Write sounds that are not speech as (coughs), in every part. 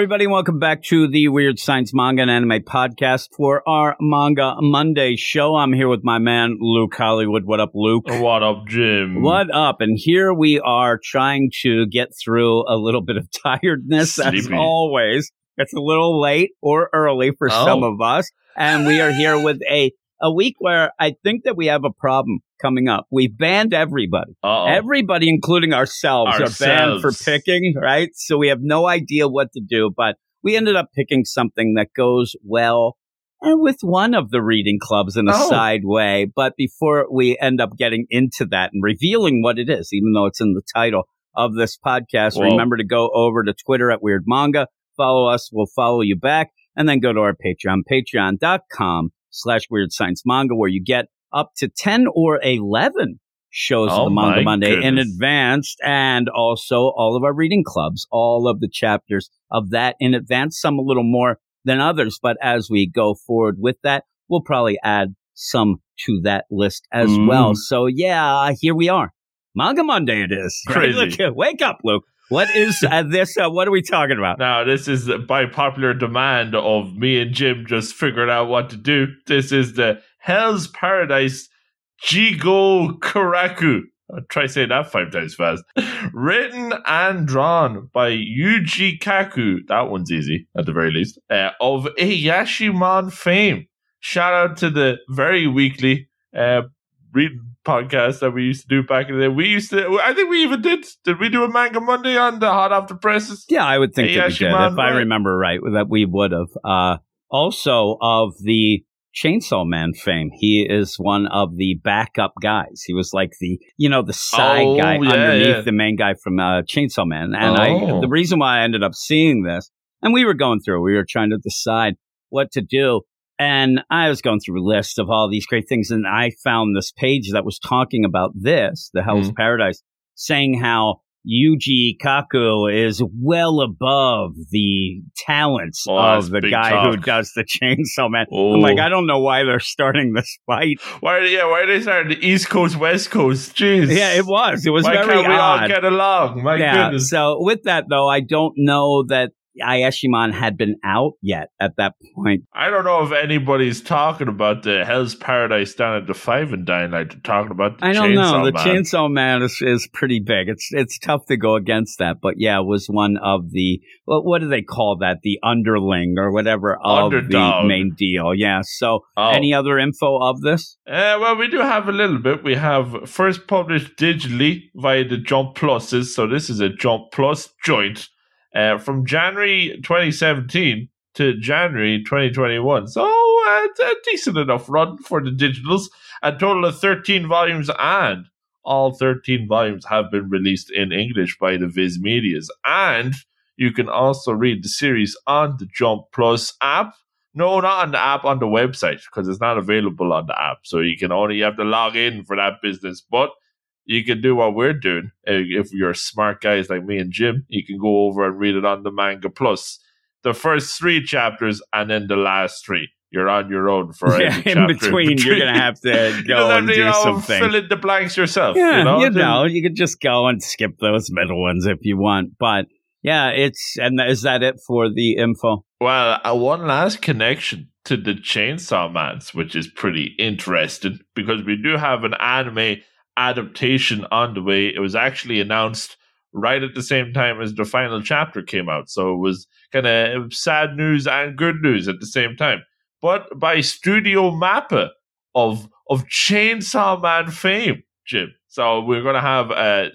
everybody. Welcome back to the Weird Science Manga and Anime Podcast for our Manga Monday show. I'm here with my man, Luke Hollywood. What up, Luke? What up, Jim? What up? And here we are trying to get through a little bit of (laughs) tiredness, as always. It's a little late or early for Oh. some of us. And we are here with a, a week where I think that we have a problem coming up. We've banned everybody. Uh-oh. Everybody, including ourselves, are banned for picking, right? So we have no idea what to do, but we ended up picking something that goes well and with one of the reading clubs in a Oh. side way. But before we end up getting into that and revealing what it is, even though it's in the title of this podcast, Whoa. remember to go over to Twitter at Weird Manga, follow us, we'll follow you back, and then go to our Patreon, patreon.com slash Weird Science Manga, where you get up to 10 or 11 shows Oh of the Manga Monday in advance and also all of our reading clubs, all of the chapters of that in advance, some a little more than others. But as we go forward with that, we'll probably add some to that list as Mm. well. So yeah, here we are. Manga Monday it is. (laughs) Right? Crazy. Look, wake up, Luke. What is uh, this? Uh, what are we talking about? Now, this is by popular demand of me and Jim just figuring out what to do. This is the Hell's Paradise Jigokuraku. I'll try saying that five times fast. (laughs) Written and drawn by Yuji Kaku. That one's easy, at the very least. Uh, of Ayashimon fame. Shout out to the very weekly uh, reading podcast that we used to do back in the day. We used to, I think we even did. Did we do a Manga Monday on the Hot Off the Presses? Yeah, I would think that we did. If I remember right, that we would have. Uh, also, of the Chainsaw Man fame, he is one of the backup guys. He was like the, you know, the side Oh, guy yeah, underneath yeah. the main guy from uh, Chainsaw Man. And I, Oh. the reason why I ended up seeing this, and we were going through, we were trying to decide what to do. And I was going through a list of all these great things, and I found this page that was talking about this, the Hell's Mhm. Paradise, saying how Yuji Kaku is well above the talents Oh, of the guy who does the (laughs) Chainsaw Man. Oh. I'm like, I don't know why they're starting this fight. Why? Yeah, why are they starting the East Coast, West Coast? Jeez. Yeah, it was. It was why very can't we odd. all get along? My yeah. goodness. So with that though, I don't know that Ayashimon had been out yet at that point. I don't know if anybody's talking about the Hell's Paradise down at the Five and Dine. They're talking about the I don't Chainsaw know. The Man. Chainsaw Man is, is pretty big. It's it's tough to go against that, but yeah, it was one of the what what do they call that? The underling or whatever of Underdog. the main deal. Yeah. So Oh. any other info of this? Uh, well, we do have a little bit. We have first published digitally via the Jump Pluses. So this is a Jump Plus joint uh, from January 2017 to January 2021. So uh, a decent enough run for the digitals. A total of 13 volumes and all 13 volumes have been released in English by the Viz Medias. And you can also read the series on the Jump Plus app. No, not on the app, on the website, because it's not available on the app. So you can only you have to log in for that business. But you can do what we're doing. Uh, If you're smart guys like me and Jim, you can go over and read it on the Manga Plus. The first three chapters and then the last three. You're on your own for (laughs) Yeah, every in between, you're gonna have to (laughs) go and do you something. Fill in the blanks yourself. Yeah, you know, you know, you could just go and skip those middle ones if you want. But yeah, it's and is that it for the info? Well, uh, one last connection to the Chainsaw Mans, which is pretty interesting because we do have an anime adaptation on the way. It was actually announced right at the same time as the final chapter came out. So it was kind of sad news and good news at the same time. But by Studio Mappa of of Chainsaw Man fame, Jim. So we're going to have a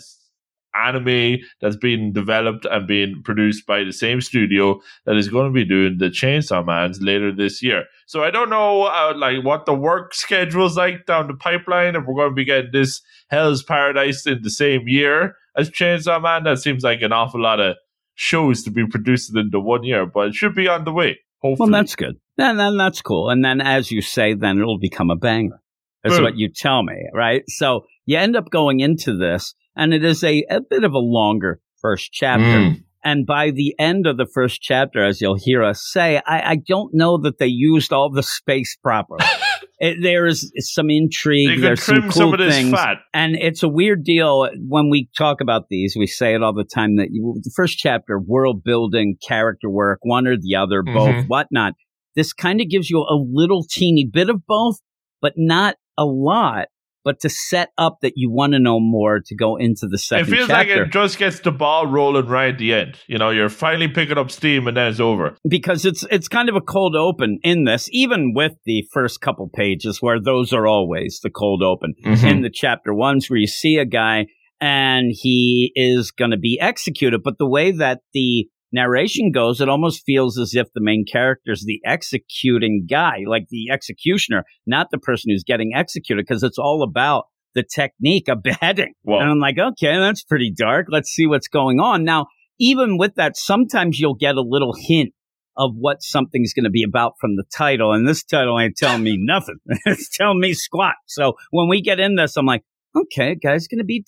anime that's being developed and being produced by the same studio that is going to be doing the Chainsaw Man's later this year. So I don't know uh, like what the work schedule's like down the pipeline. If we're going to be getting this Hell's Paradise in the same year as Chainsaw Man, that seems like an awful lot of shows to be produced in the one year, but it should be on the way. Hopefully. Well, that's good. Then, then that's cool. And then, as you say, then it'll become a banger. That's what you tell me, right? So you end up going into this, and it is a, a bit of a longer first chapter. Mm. And by the end of the first chapter, as you'll hear us say, I, I don't know that they used all the space properly. (laughs) it, there is some intrigue. There's some cool some of things. fat. And it's a weird deal when we talk about these. We say it all the time that you, the first chapter, world building, character work, one or the other, both, Mhm. whatnot. This kind of gives you a little teeny bit of both, but not a lot. But to set up that you want to know more to go into the second. It second feels chapter. like it just gets the ball rolling right at the end. You know, you're finally picking up steam and then it's over. because it's it's kind of a cold open in this, even with the first couple pages where those are always the cold open. Mm-hmm. In the chapter ones where you see a guy and he is going to be executed, but the way that the narration goes, it almost feels as if the main character is the executing guy, like the executioner, not the person who's getting executed, because it's all about the technique of (laughs) beheading. Whoa. And I'm like, okay, that's pretty dark. Let's see what's going on. Now, even with that, sometimes you'll get a little hint of what something's going to be about from the title. And this title ain't telling me (laughs) nothing. it's telling me squat. So when we get in this, I'm like, okay, guy's going to be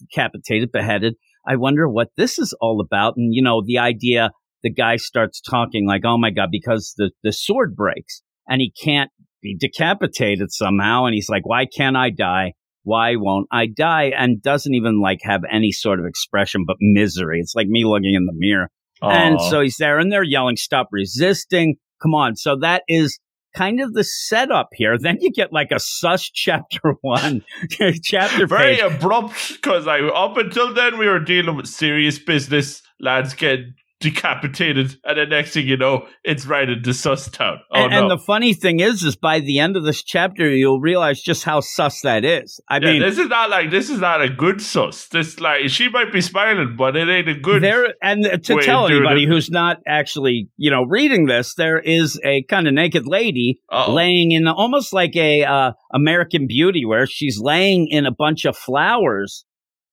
decapitated, beheaded. I wonder what this is all about. And, you know, the idea the guy starts talking like, oh my God, because the, the sword breaks and he can't be decapitated somehow. And he's like, why can't I die? Why won't I die? And doesn't even like have any sort of expression but misery. It's like me looking in the mirror. And so he's there and they're yelling, stop resisting. Come on. So that is kind of the setup here. Then you get like a sus chapter (laughs) one, (laughs) chapter very page. abrupt because I up until then we were dealing with serious business. Lads get decapitated, and the next thing you know, it's right into sus town. Oh and, no! and the funny thing is, is by the end of this chapter, you'll realize just how sus that is. I yeah, mean, this is not like this is not a good sus. This like she might be smiling, but it ain't a good. there and to tell anybody who's not actually, you know, reading this, there is a kind of naked lady Uh-oh. laying in almost like a uh, American Beauty, where she's laying in a bunch of flowers.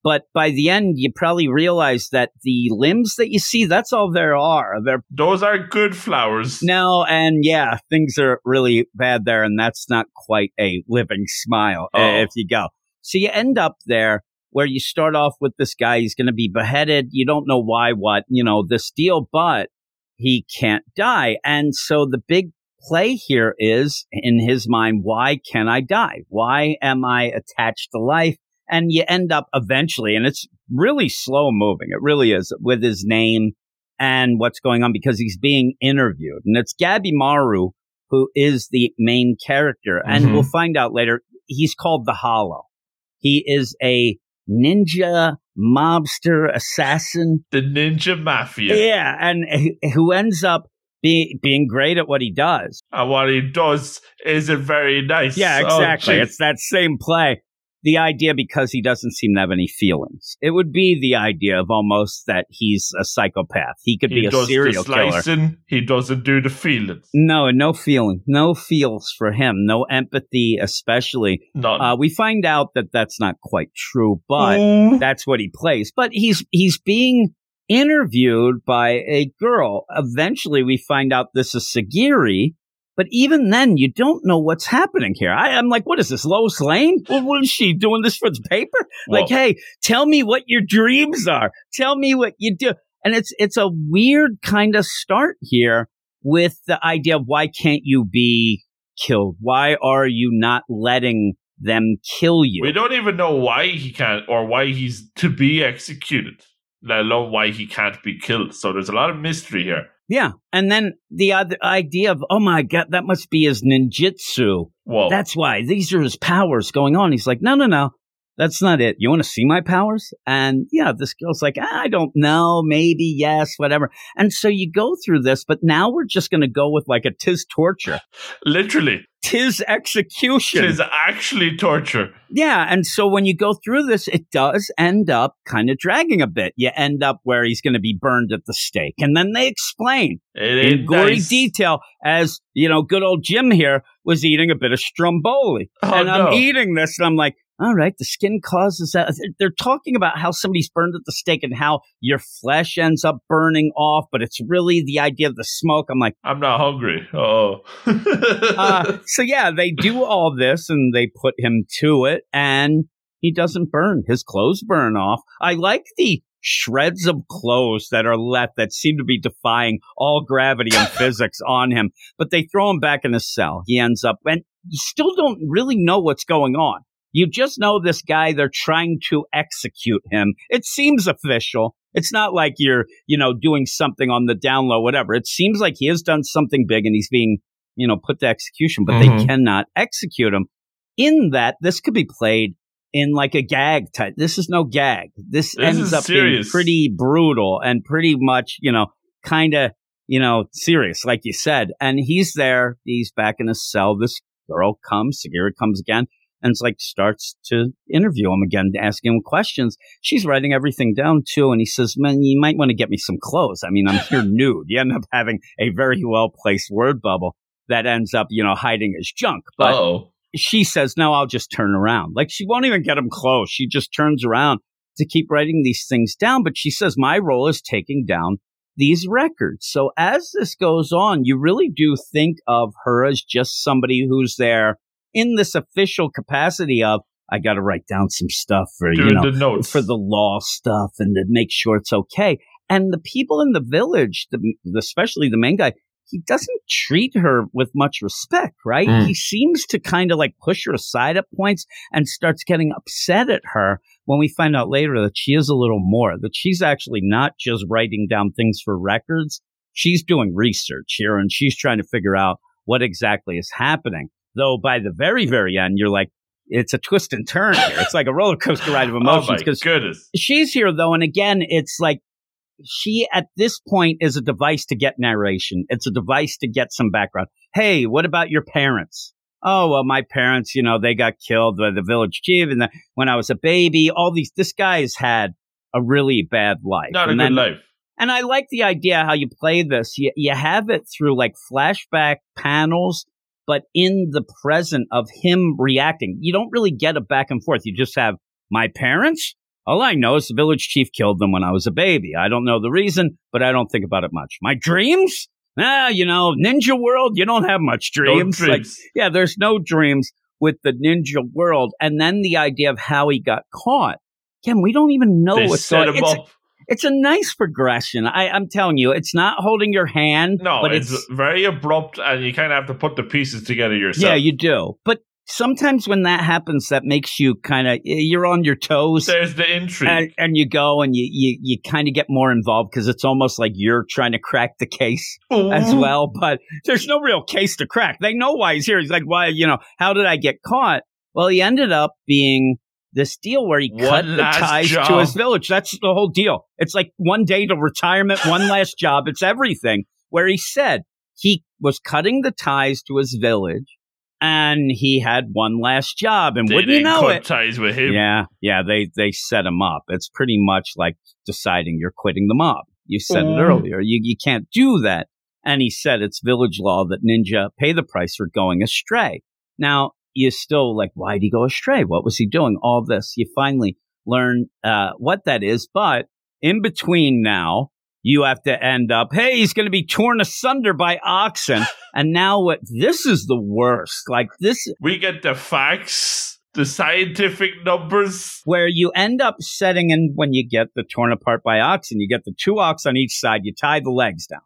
But by the end, you probably realize that the limbs that you see, that's all there are. They're Those are good flowers. no, and yeah, things are really bad there, and that's not quite a living smile uh, Oh. if you go. So you end up there where you start off with this guy, he's going to be beheaded. You don't know why, what, you know, this deal, but he can't die. And so the big play here is in his mind, why can I die? Why am I attached to life? And you end up eventually, and it's really slow moving. It really is with his name and what's going on because he's being interviewed. And it's Gabimaru who is the main character. And Mhm. we'll find out later. He's called the Hollow. He is a ninja mobster assassin. The Ninja Mafia. Yeah. And who- ends up be, being great at what he does. And what he does isn't very nice. Yeah, Oh, exactly. jeez. it's that same play. The idea because he doesn't seem to have any feelings. It would be the idea of almost that he's a psychopath. He could he be a serial killer. He doesn't do the feelings. No, no feeling, no feels for him, no empathy, especially. None. Uh, we find out that that's not quite true, but Ooh. that's what he plays. But he's he's being interviewed by a girl. Eventually, we find out this is Sagiri. But even then, you don't know what's happening here. I, I'm like, what is this, Lois Lane? What, what is she doing this for the paper? Like, hey, tell me what your dreams are. Tell me what you do. And it's it's a weird kind of start here with the idea of why can't you be killed? Why are you not letting them kill you? we don't even know why he can't or why he's to be executed, let alone why he can't be killed. So there's a lot of mystery here. Yeah. And then the other idea of, oh my God, that must be his ninjutsu. Well, That's why these are his powers going on. He's like, no, no, no. That's not it. You want to see my powers? And yeah, this girl's like, ah, I don't know, maybe, yes, whatever. And so you go through this, but now we're just going to go with like a tis torture, (laughs) Literally, tis execution. it is actually torture. Yeah, and so when you go through this, it does end up kind of dragging a bit. You end up where he's going to be burned at the stake, and then they explain It in gory nice. detail as you know, good old Jim here was eating a bit of stromboli, Oh, and I'm no. eating this, and I'm like. All right, the skin causes that. They're talking about how somebody's burned at the stake and how your flesh ends up burning off, but it's really the idea of the smoke. I'm like, I'm not hungry. Oh. (laughs) uh, so yeah, they do all this and they put him to it, and he doesn't burn. His clothes burn off. I like the shreds of clothes that are left that seem to be defying all gravity and (coughs) physics on him, but they throw him back in his cell. He ends up, and you still don't really know what's going on. You just know this guy, they're trying to execute him. It seems official. It's not like you're, you know, doing something on the down low, whatever. It seems like he has done something big and he's being, you know, put to execution, but they Mhm. cannot execute him. In that, this could be played in like a gag type. This is no gag. This, This ends up serious. being pretty brutal and pretty much, you know, kind of, you know, serious, like you said. And he's there. He's back in his cell. This girl comes, Sagiri comes again, and it's like starts to interview him again, asking him questions. She's writing everything down too. And he says, man, you might want to get me some clothes. I mean, I'm here (laughs) nude. You end up having a very well placed word bubble that ends up, you know, hiding his junk. But oh. she says, no, I'll just turn around. Like she won't even get him close. She just turns around to keep writing these things down. But she says, my role is taking down these records. So as this goes on, you really do think of her as just somebody who's there in this official capacity of, I got to write down some stuff for, you know, the notes. for the law stuff and to make sure it's okay. And the people in the village, the, especially the main guy, he doesn't treat her with much respect, right? Mm. He seems to kind of like push her aside at points and starts getting upset at her when we find out later that she is a little more, that she's actually not just writing down things for records. She's doing research here and she's trying to figure out what exactly is happening. Though by the very, very end, you're like, it's a twist and turn here. It's like a roller coaster ride of (laughs) oh emotions because goodness. she's here though, and again, it's like she at this point is a device to get narration. It's a device to get some background. Hey, what about your parents? Oh well, my parents, you know, they got killed by the village chief, and the, when I was a baby, all these. This guy's had a really bad life. Not a and good life. and I like the idea how you play this. You, you have it through like flashback panels, but in the present of him reacting. You don't really get a back and forth. You just have my parents. All I know is the village chief killed them when I was a baby. I don't know the reason, but I don't think about it much. My dreams? Ah, you know, ninja world, you don't have much No dreams. Like, yeah, there's no dreams with the ninja world. And then the idea of how he got caught. Again, we don't even know they what's set going him it's, a nice progression. I, I'm telling you, it's not holding your hand. No, but it's, very abrupt, and you kind of have to put the pieces together yourself. yeah, you do. But sometimes when that happens, that makes you kind of you're on your toes. There's the intrigue. And, and you go and you, you, you kind of get more involved because it's almost like you're trying to crack the case as well. But there's no real case to crack. They know why he's here. He's like, why, you know, how did I get caught? Well, he ended up being this deal where he One cut the ties to his village. That's the whole deal. It's like one day to retirement, one (laughs) last job. It's everything. Where he said he was cutting the ties to his village and he had one last job. And They wouldn't you know cut it? ties with him. Yeah, yeah, they they set him up. It's pretty much like deciding you're quitting the mob. You said it Mm. earlier. You you can't do that. And he said it's village law that ninja pay the price for going astray. Now you still like, why did he go astray? What was he doing? All this. You finally learn uh, what that is, but in between now. You have to end up, hey, he's going to be torn asunder by oxen. (laughs) and now what? This is the worst. Like this, We get the facts, the scientific numbers. where you end up setting in when you get the torn apart by oxen, you get the two ox on each side, you tie the legs down.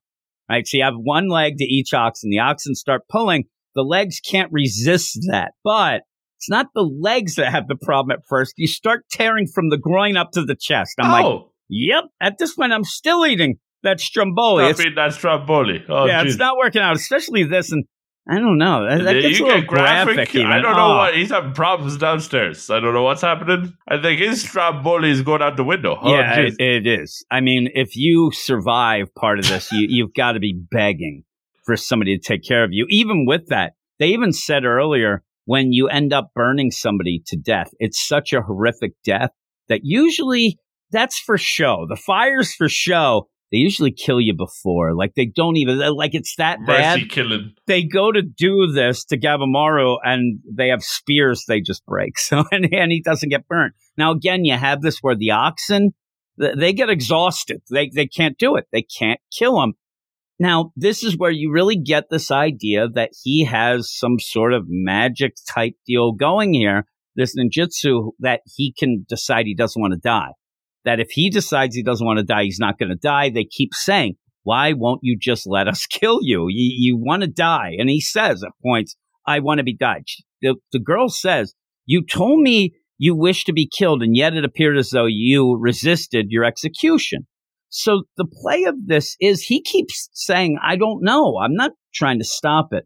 Right? So you have one leg to each oxen. The oxen start pulling. The legs can't resist that. But it's not the legs that have the problem at first. You start tearing from the groin up to the chest. I'm like, oh, yep. At this point, I'm still eating that stromboli. stop eating that stromboli. Oh, yeah, jeez. it's not working out, especially this. And I don't know. That, that gets you a little get graphic. graphic. even. I don't know Oh. what he's having problems downstairs. I don't know what's happening. I think his Stromboli is going out the window. Oh, yeah, it, it is. I mean, if you survive part of this, you, you've got to be begging for somebody to take care of you. Even with that, they even said earlier when you end up burning somebody to death, it's such a horrific death that usually that's for show. The fire's for show. They usually kill you before. Like they don't even, like it's that bad Mercy killing. they go to do this to Gabimaru and they have spears they just break. (laughs) So, and, and he doesn't get burnt. Now, again, you have this where the oxen, they get exhausted. They, they can't do it. They can't kill them. Now, this is where you really get this idea that he has some sort of magic type deal going here, this ninjutsu that he can decide he doesn't want to die. That if he decides he doesn't want to die, he's not going to die. They keep saying, why won't you just let us (laughs) kill you? You, you want to die. And he says at points, I want to be died. The, the girl says, you told me you wish to be killed, and yet it appeared as though you resisted your execution. So the play of this is he keeps saying, I don't know. I'm not trying to stop it.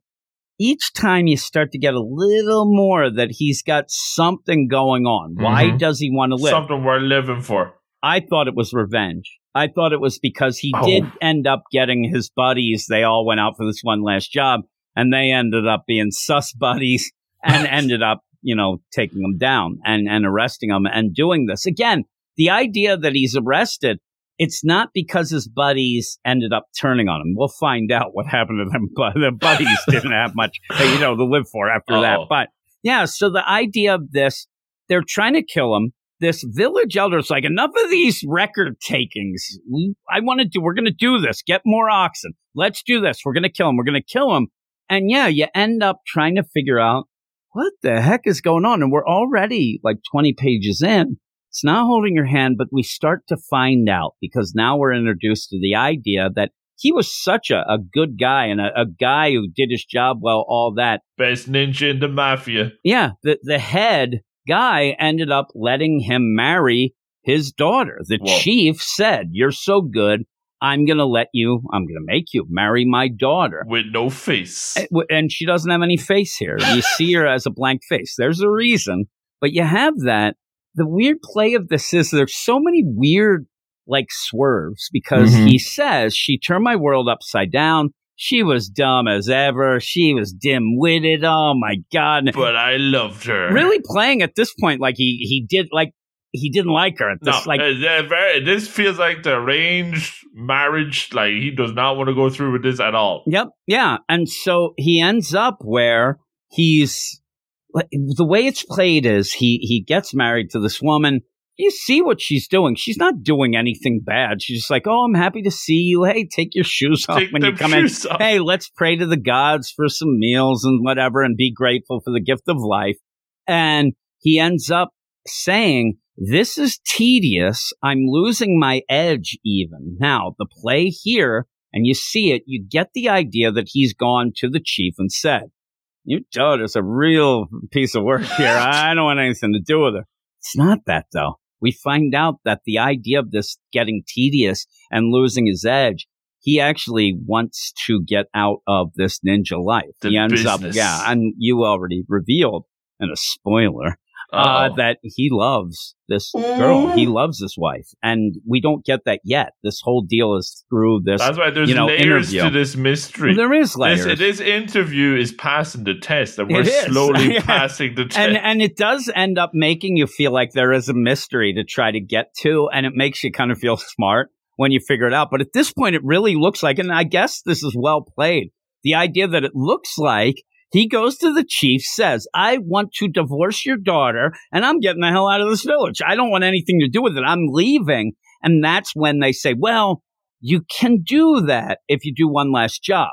Each time you start to get a little more that he's got something going on. Why Mhm. does he want to live? Something we're living for. I thought it was revenge. I thought it was because he Oh. did end up getting his buddies. They all went out for this one last job and they ended up being sus buddies (laughs) and ended up, you know, taking them down and, and arresting them and doing this. Again, the idea that he's arrested, it's not because his buddies ended up turning on him. We'll find out what happened to them, but the buddies (laughs) didn't have much, you know, to live for after that. Uh-oh. But yeah, so the idea of this, they're trying to kill him this village elder's like, enough of these record takings. We- I want to do, we're going to do this. Get more oxen. Let's do this. We're going to kill him. We're going to kill him. And yeah, you end up trying to figure out what the heck is going on. And we're already like 20 pages in. It's not holding your hand, but we start to find out because now we're introduced to the idea that he was such a, a good guy and a, a guy who did his job well, all that. Best ninja in the mafia. Yeah, the the head guy ended up letting him marry his daughter. The Whoa. chief said, "You're so good, I'm going to let you. I'm going to make you marry my daughter." With no face. Eh, and And she doesn't have any face here. You see her as a blank face. There's a reason, but you have that. The weird play of this is there's so many weird like swerves because Mhm. he says she turned my world upside down. She was dumb as ever. She was dim witted. Oh my god! But I loved her. really playing at this point like he he did like he didn't like her at No, this like this feels like the arranged marriage. Like he does not want to go through with this at all. yep yeah and so he ends up where he's the way it's played is he he gets married to this woman. You see what she's doing. She's not doing anything bad. She's just like oh i'm happy to see you. Hey take your shoes off Take when you come in. off. hey let's pray to the gods for some meals and whatever and be grateful for the gift of life. And he ends up saying this is tedious. I'm losing my edge even. Now the play here and you see it you get the idea that he's gone to the chief and said your daughter's a real piece of work here. (laughs) I don't want anything to do with her it's not that though. We find out that the idea of this getting tedious and losing his edge he actually wants to get out of this ninja life. The he ends up yeah and you already revealed in a spoiler uh, that he loves this girl. He loves this wife, and we don't get that yet. This whole deal is through this. That's why there's you know, layers interview. to this mystery. There is layers, This, this interview is passing the test, and we're slowly (laughs) Yeah. passing the test. and and it does end up making you feel like there is a mystery to try to get to, and it makes you kind of feel smart when you figure it out. But at this point, it really looks like, and I guess this is well played. The idea that it looks like he goes to the chief, says, I want to divorce your daughter, and I'm getting the hell out of this village. I don't want anything to do with it. I'm leaving. And that's when they say, well, you can do that if you do one last job.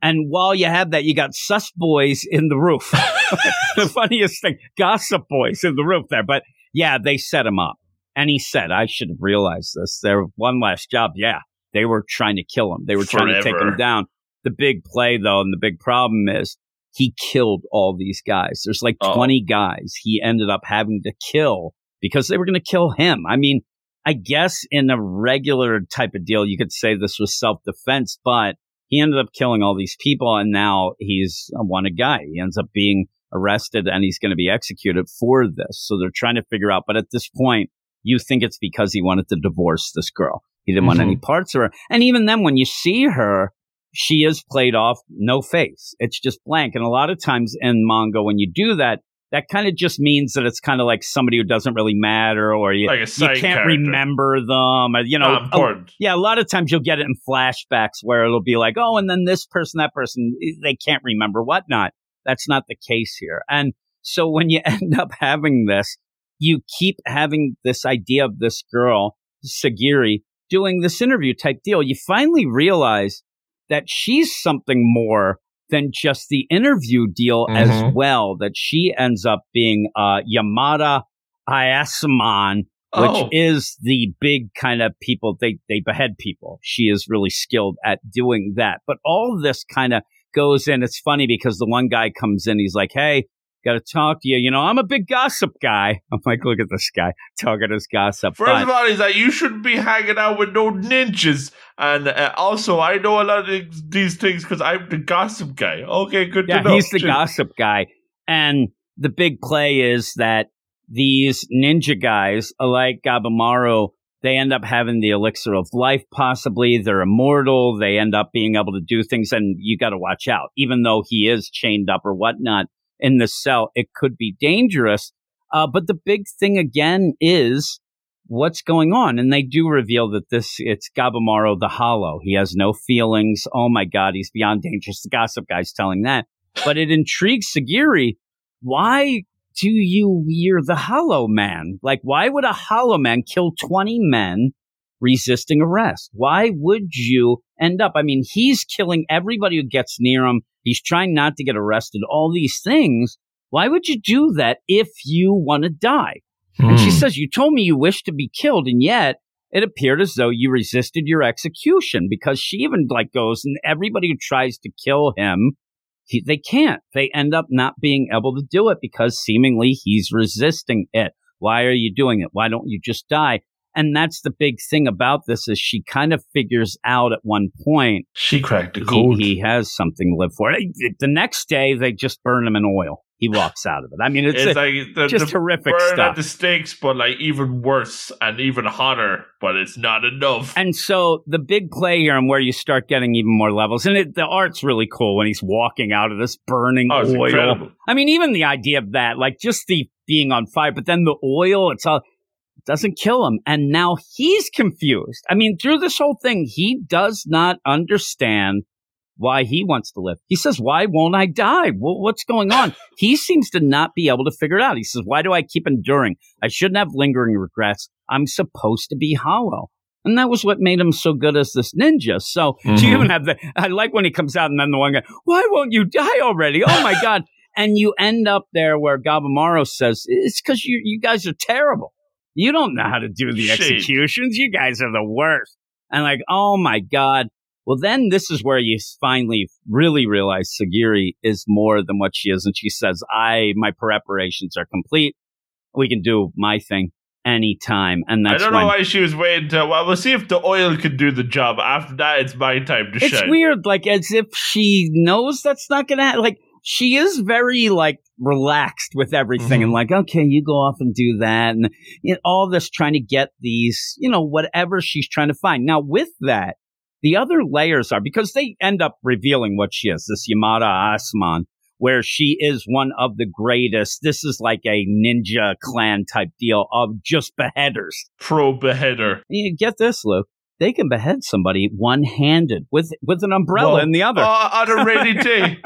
And while you have that, you got sus boys in the roof. (laughs) (laughs) the funniest thing, gossip boys in the roof there. But yeah, they set him up. And he said, I should have realized this. There, one last job. Yeah, they were trying to kill him. They were trying to take him down. The big play, though, and the big problem is he killed all these guys. There's like Oh. 20 guys he ended up having to kill because they were going to kill him. I mean, I guess in a regular type of deal, you could say this was self defense, but he ended up killing all these people, and now he's a wanted guy. He ends up being arrested, and he's going to be executed for this. So they're trying to figure out. But at this point, you think it's because he wanted to divorce this girl. He didn't want Mhm. any parts of her. And even then, when you see her, she is played off no face. It's just blank. And a lot of times in manga, when you do that, that kind of just means that it's kind of like somebody who doesn't really matter or you, Like you can't character. remember them. Or, you know, oh, a- yeah, a lot of times you'll get it in flashbacks where it'll be like, oh, and then this person, that person, eh, they can't remember whatnot. That's not the case here. And so when you (laughs) end up having this, you keep having this idea of this girl, Sagiri, doing this interview type deal. You finally realize that she's something more than just the interview deal as Mhm. well, that she ends up being uh, Yamada Asaemon, which Oh. is the big kind of people they they behead people. She is really skilled at doing that. But all this kind of goes in. It's funny because the one guy comes in, he's like, "Hey, got to talk to you. You know, I'm a big gossip guy." I'm like, "Look at this guy talking his gossip." First But- of all, he's like, you shouldn't be hanging out with no ninjas. And uh, also, I know a lot of these- things because I'm the gossip guy. Okay, good yeah, to know. he's the gossip guy. And the big play is that these ninja guys, like Gabimaru, they end up having the elixir of life, possibly. They're immortal. They end up being able to do things, and you got to watch out. Even though he is chained up or whatnot in the cell, it could be dangerous. Uh, but the big thing again is what's going on. And they do reveal that this, it's Gabimaru the Hollow. He has no feelings. Oh my God, he's beyond dangerous. The gossip guy's telling that. But it intrigues Sagiri. Why do you, you're the Hollow Man? Like, why would a Hollow Man kill 20 men resisting arrest? Why would you end up? I mean, he's killing everybody who gets near him. He's trying not to get arrested, all these things. Why would you do that if you want to die? And she Hmm. says, You told me you wished to be killed, and yet it appeared as though you resisted your execution because she even like goes and everybody who tries to kill him, he, they can't. They end up not being able to do it because seemingly he's resisting it. Why are you doing it? Why don't you just die? And that's the big thing about this is she kind of figures out at one point She cracked the he, code. he has something to live for. The next day they just burn him in oil. He walks out of it. I mean, it's, it's a- like the, just the horrific burn stuff. at the stakes, but like even worse and even hotter. But it's not enough. And so the big play here and where you start getting even more levels, and it, the art's really cool when he's walking out of this burning oh, oil. incredible. I mean, even the idea of that, like just the being on fire, but then the oil, it's all doesn't kill him. And now he's confused. I mean, through this whole thing, he does not understand why he wants to live. He says, Why won't I die? Wh- What's going on? (laughs) he seems to not be able to figure it out. He says, Why do I keep enduring? I shouldn't have lingering regrets. I'm supposed to be hollow. And that was what made him so good as this ninja. So Mhm. you even have the, I like when he comes out and then the one guy, why won't you die already? Oh my (laughs) God. and you end up there where Gabimaru says, it's because you, you guys are terrible. You don't know how to do the executions. You guys are the worst. And like, oh my God. Well, then this is where you finally really realize Sagiri is more than what she is. And she says, I, my preparations are complete. We can do my thing anytime. And that's I don't know why she was waiting to. Well, we'll see if the oil can do the job. After that, it's my time to it's shine. weird, like as if she knows that's not gonna happen. Like she is very like relaxed with everything, Mhm. and like, okay, you go off and do that, and you know, all this trying to get these, you know, whatever she's trying to find. Now with that, the other layers are because they end up revealing what she is. This Yamada Asaemon. Where she is one of the greatest. This is like a ninja clan type deal of just beheaders. Pro beheader. You get this, Luke. They can behead somebody one handed with with an umbrella Whoa. in the other. Uh, uh, oh, on a rainy (laughs) day.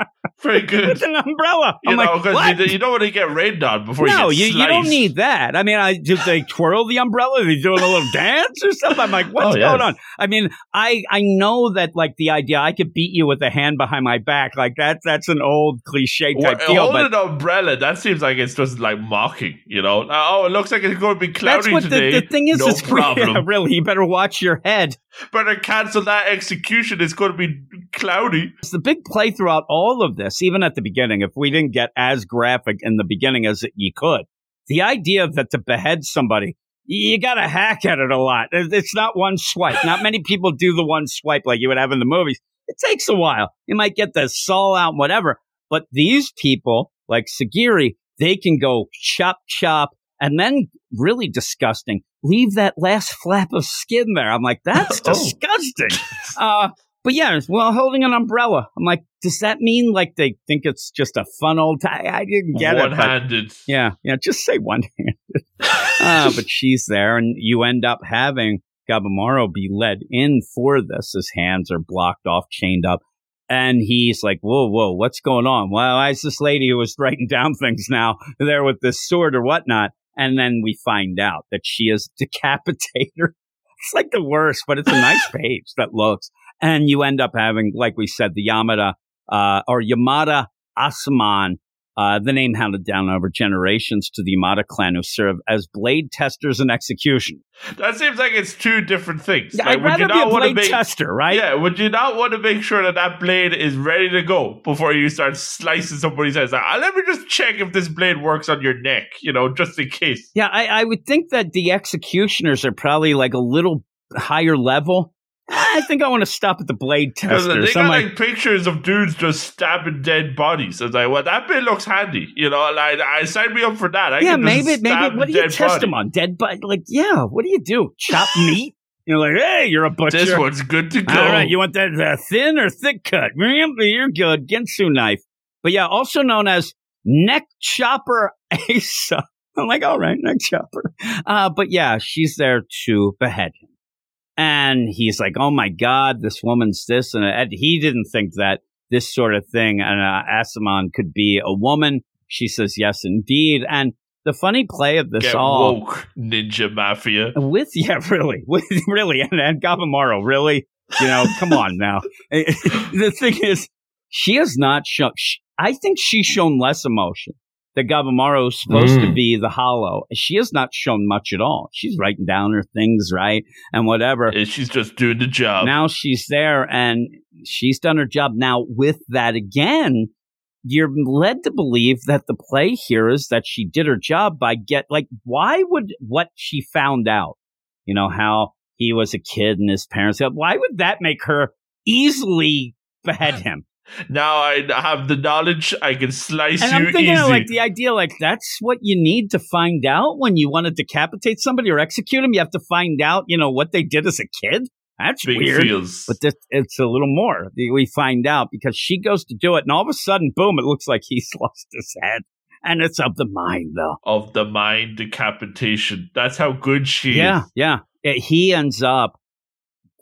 Very good. with an umbrella. You I'm know, like, because what? you, you don't want to get rained on before no, you you, get you don't need that. I mean, I do they twirl the umbrella? Are they doing a little (laughs) dance or something? I'm like, oh, what's Oh, yes. going on? I mean, I I know that like the idea I could beat you with a hand behind my back, like that that's an old cliche type Well, deal. Holding But an umbrella, that seems like it's just like mocking, you know? Uh, oh, it looks like it's going to be that's cloudy what today. the, the thing is. no it's (laughs) problem. Yeah, really, you better watch your head. Better cancel that execution. It's going to be cloudy. It's the big play throughout all of this, even at the beginning, if we didn't get as graphic in the beginning as you could. The idea that to behead somebody, you got to hack at it a lot. It's not one swipe. Not many people do the one swipe like you would have in the movies. It takes a while. You might get the soul out, whatever. But these people, like Sagiri, they can go chop, chop, and then really disgusting. Leave that last flap of skin there. I'm like, that's (laughs) Oh. disgusting. uh, but yeah, well, holding an umbrella. I'm like, does that mean like they think it's just a fun old time? I didn't get One it. but- handed. yeah, yeah, just say one handed. (laughs) uh, but she's there, and you end up having Gabimaru be led in for this. His hands are blocked off, chained up. And he's like, whoa, whoa, what's going on? Well, why is this lady who was writing down things now (laughs) there with this sword or whatnot? And then we find out that she is (laughs) decapitator. It's like the worst, but it's a nice (laughs) page that looks. And you end up having, like we said, the Yamada, uh, or Yamada Asaemon, uh, the name handed down over generations to the Yamada clan who serve as blade testers and execution. That seems like it's two different things. Yeah, Like, I'd would you rather be a not want to blade make tester, right? Yeah, would you not want to make sure that that blade is ready to go before you start slicing somebody's head? Like, "Ah, let me just check if this blade works on your neck, you know, just in case. Yeah, I, I would think that the executioners are probably like a little higher level. I think I want to stop at the blade Because they got like, like, pictures of dudes just stabbing dead bodies. I was like, well, that bit looks handy. You know, like, I sign me up for that. I yeah, maybe, maybe. What do you test body. them on? Dead body? Like, yeah. What do you do? Chop (laughs) meat? You're like, hey, you're a butcher. This one's good to go. All right, you want that uh, thin or thick cut? You're good. Ginsu knife. But yeah, also known as neck chopper Asa. (laughs) I'm like, all right, neck chopper. Uh, but yeah, she's there to behead him. And he's like, oh my God, this woman's this. And uh, he didn't think that this sort of thing, and uh, Asaemon could be a woman. She says, yes, indeed. And the funny play of this Get all woke, Ninja Mafia. with (laughs) yeah, really, (laughs) with really, and, and Gabimaru, really, you know, come on now. (laughs) the thing is, she has not shown. sh I think she's shown less emotion. That Gabimaru is supposed to Mm. be the hollow. She has not shown much at all. She's writing down her things right and whatever. And she's just doing the job. Now she's there and she's done her job. Now, with that again, you're led to believe that the play here is that she did her job by get like, why would what she found out, you know, how he was a kid and his parents, why would that make her easily behead (laughs) him? Now I have the knowledge. I can slice And you I'm thinking easy. of like the idea, like that's what you need to find out when you want to decapitate somebody or execute them. You have to find out, you know, what they did as a kid. That's Big weird. feels. But this, it's a little more. We find out because she goes to do it, and all of a sudden, boom! It looks like he's (laughs) lost his head, and it's of the mind, though. of the mind decapitation. That's how good she Yeah, is. yeah. He ends up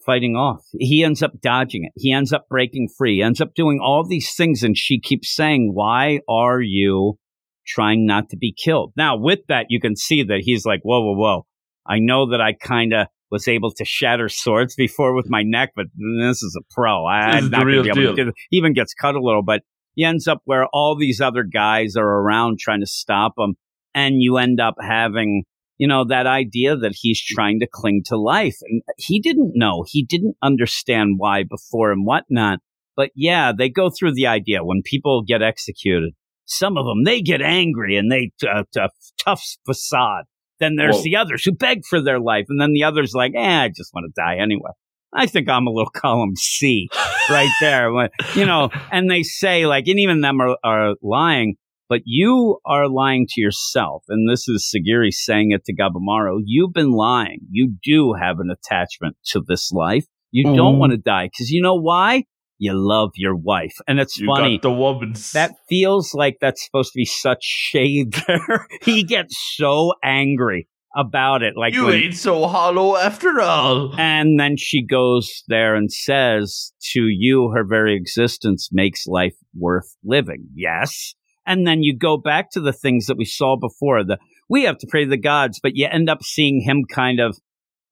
fighting off. He ends up dodging it. He ends up breaking free. He ends up doing all these things, and she keeps saying, "Why are you trying not to be killed?" Now, with that, you can see that he's like, "Whoa, whoa, whoa! I know that I kind of." Was able to shatter swords before with my neck, but this is a pro. I, is not going to be able deal. to do. He even gets cut a little, but he ends up where all these other guys are around trying to stop him, and you end up having you know, that idea that he's trying to cling to life. And he didn't know, he didn't understand why before and whatnot. But yeah, they go through the idea when people get executed, some of them, they get angry and they, uh, tough, tough facade. Then there's Whoa. the others who beg for their life. And then the others like, eh, I just want to die anyway. I think I'm a little (laughs) column C right there. You know, and they say like, and even them are, are lying but you are lying to yourself. And this is Sagiri saying it to Gabimaru. You've been lying. You do have an attachment to this life. You don't Mhm. want to die because you know why? You love your wife. And it's You funny. got the woman's. that feels like that's supposed to be such shade there. (laughs) he gets so angry about it. Like you when- ain't so hollow after all. and then she goes there and says, To you, her very existence makes life worth living. Yes. And then you go back to the things that we saw before. The we have to pray to the gods, but you end up seeing him kind of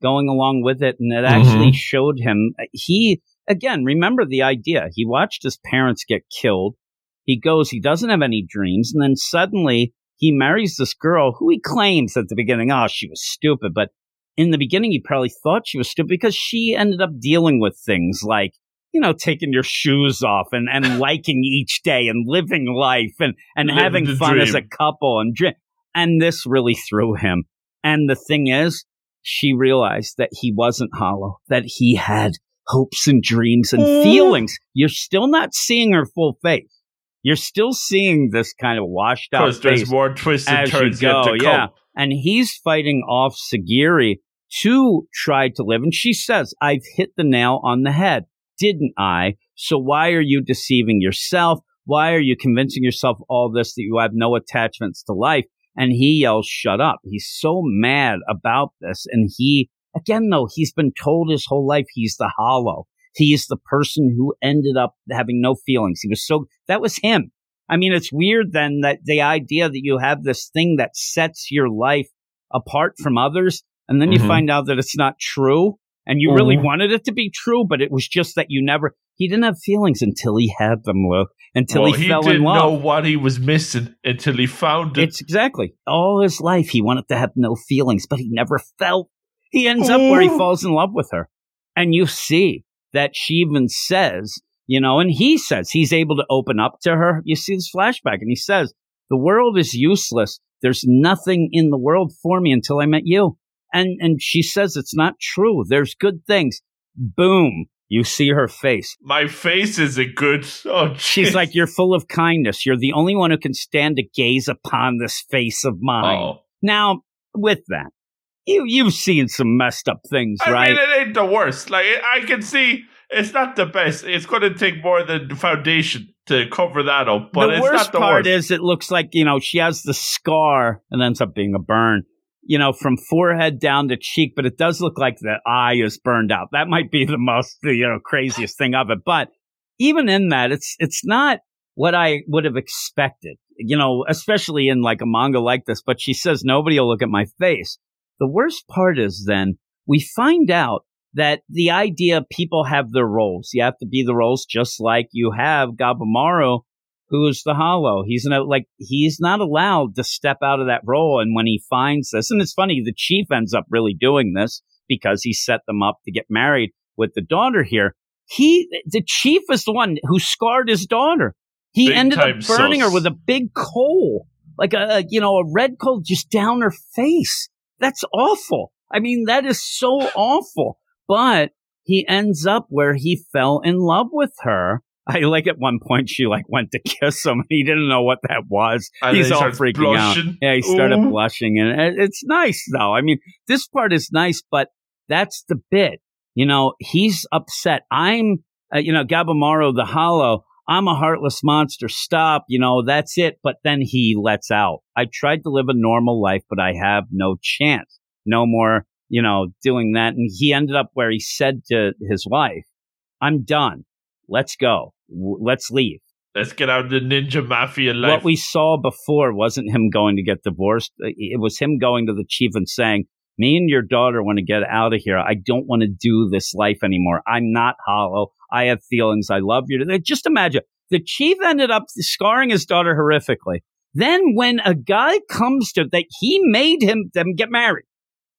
going along with it, and it actually mm-hmm. showed him uh, he again. Remember the idea? He watched his parents get killed. He goes. He doesn't have any dreams, and then suddenly he marries this girl who he claims at the beginning, oh, she was stupid, but in the beginning, he probably thought she was stupid because she ended up dealing with things like, you know, taking your shoes off and, and (laughs) liking each day and living life and, and having fun as a couple and drink. And this really threw him. And the thing is, she realized that he wasn't hollow, that he had hopes and dreams and Mm. feelings. You're still not seeing her full face. You're still seeing this kind of washed out Because there's more twists and turns yet go. to Yeah, and he's fighting off Sagiri to try to live. And she says, "I've hit the nail on the head, didn't I? So why are you deceiving yourself? Why are you convincing yourself all this that you have no attachments to life?" And he yells, "Shut up!" He's so mad about this, and he again though he's been told his whole life he's the hollow. He's the person who ended up having no feelings. He was so that was him. I mean, it's weird then that the idea that you have this thing that sets your life apart from others, and then you Mhm. find out that it's not true, and you really Mhm. wanted it to be true, but it was just that you never. He didn't have feelings until he had them, Luke. Until well, he, he fell didn't in love. know what he was missing until he found it. It's exactly all his life he wanted to have no feelings, but he never felt. He ends up where he falls in love with her. And you see that she even says, you know, and he says he's able to open up to her. You see this flashback, and he says, The world is useless. There's nothing in the world for me until I met you. And and she says it's not true. There's good things. Boom. You see her face. My face is a good. Oh, She's (laughs) like, You're full of kindness. You're the only one who can stand to gaze upon this face of mine. oh. Now, with that, you you've seen some messed up things, I right? I mean, it ain't the worst. Like I can see, it's not the best. It's going to take more than foundation to cover that up. But the it's worst not the part worst. is it looks like you know she has the scar and ends up being a burn. You know, from forehead down to cheek, but it does look like the eye is burned out. That might be the most, you know, craziest thing of it. But even in that, it's it's not what I would have expected. You know, especially in like a manga like this. But she says nobody will look at my face. The worst part is then we find out that the idea people have their roles. You have to be the roles just like you have Gabimaru, who is the hollow. He's not like he's not allowed to step out of that role. And when he finds this, and it's funny, the chief ends up really doing this because he set them up to get married with the daughter here. He, the chief, is the one who scarred his daughter. He Big ended up burning her with a big coal, like a you know a red coal just down her face. That's awful. I mean, that is so (sighs) awful. But he ends up where he fell in love with her. I like at one point she like went to kiss him. He didn't know what that was. And He's he all freaking out. Yeah, he started Ooh. blushing, and it's nice though. I mean, this part is nice, but that's the bit. You know, he's upset. I'm, uh, you know, Gabimaru the Hollow. I'm a heartless monster. Stop. You know, that's it. But then he lets out. I tried to live a normal life, but I have no chance. No more, you know, doing that. And he ended up where he said to his wife, I'm done. Let's go. W- let's leave. Let's get out of the ninja mafia life. What we saw before wasn't him going to get divorced. It was him going to the chief and saying, me and your daughter want to get out of here. I don't want to do this life anymore. I'm not hollow. I have feelings. I love you. Just imagine the chief ended up scarring his daughter horrifically. Then when a guy comes to that, he made him them get married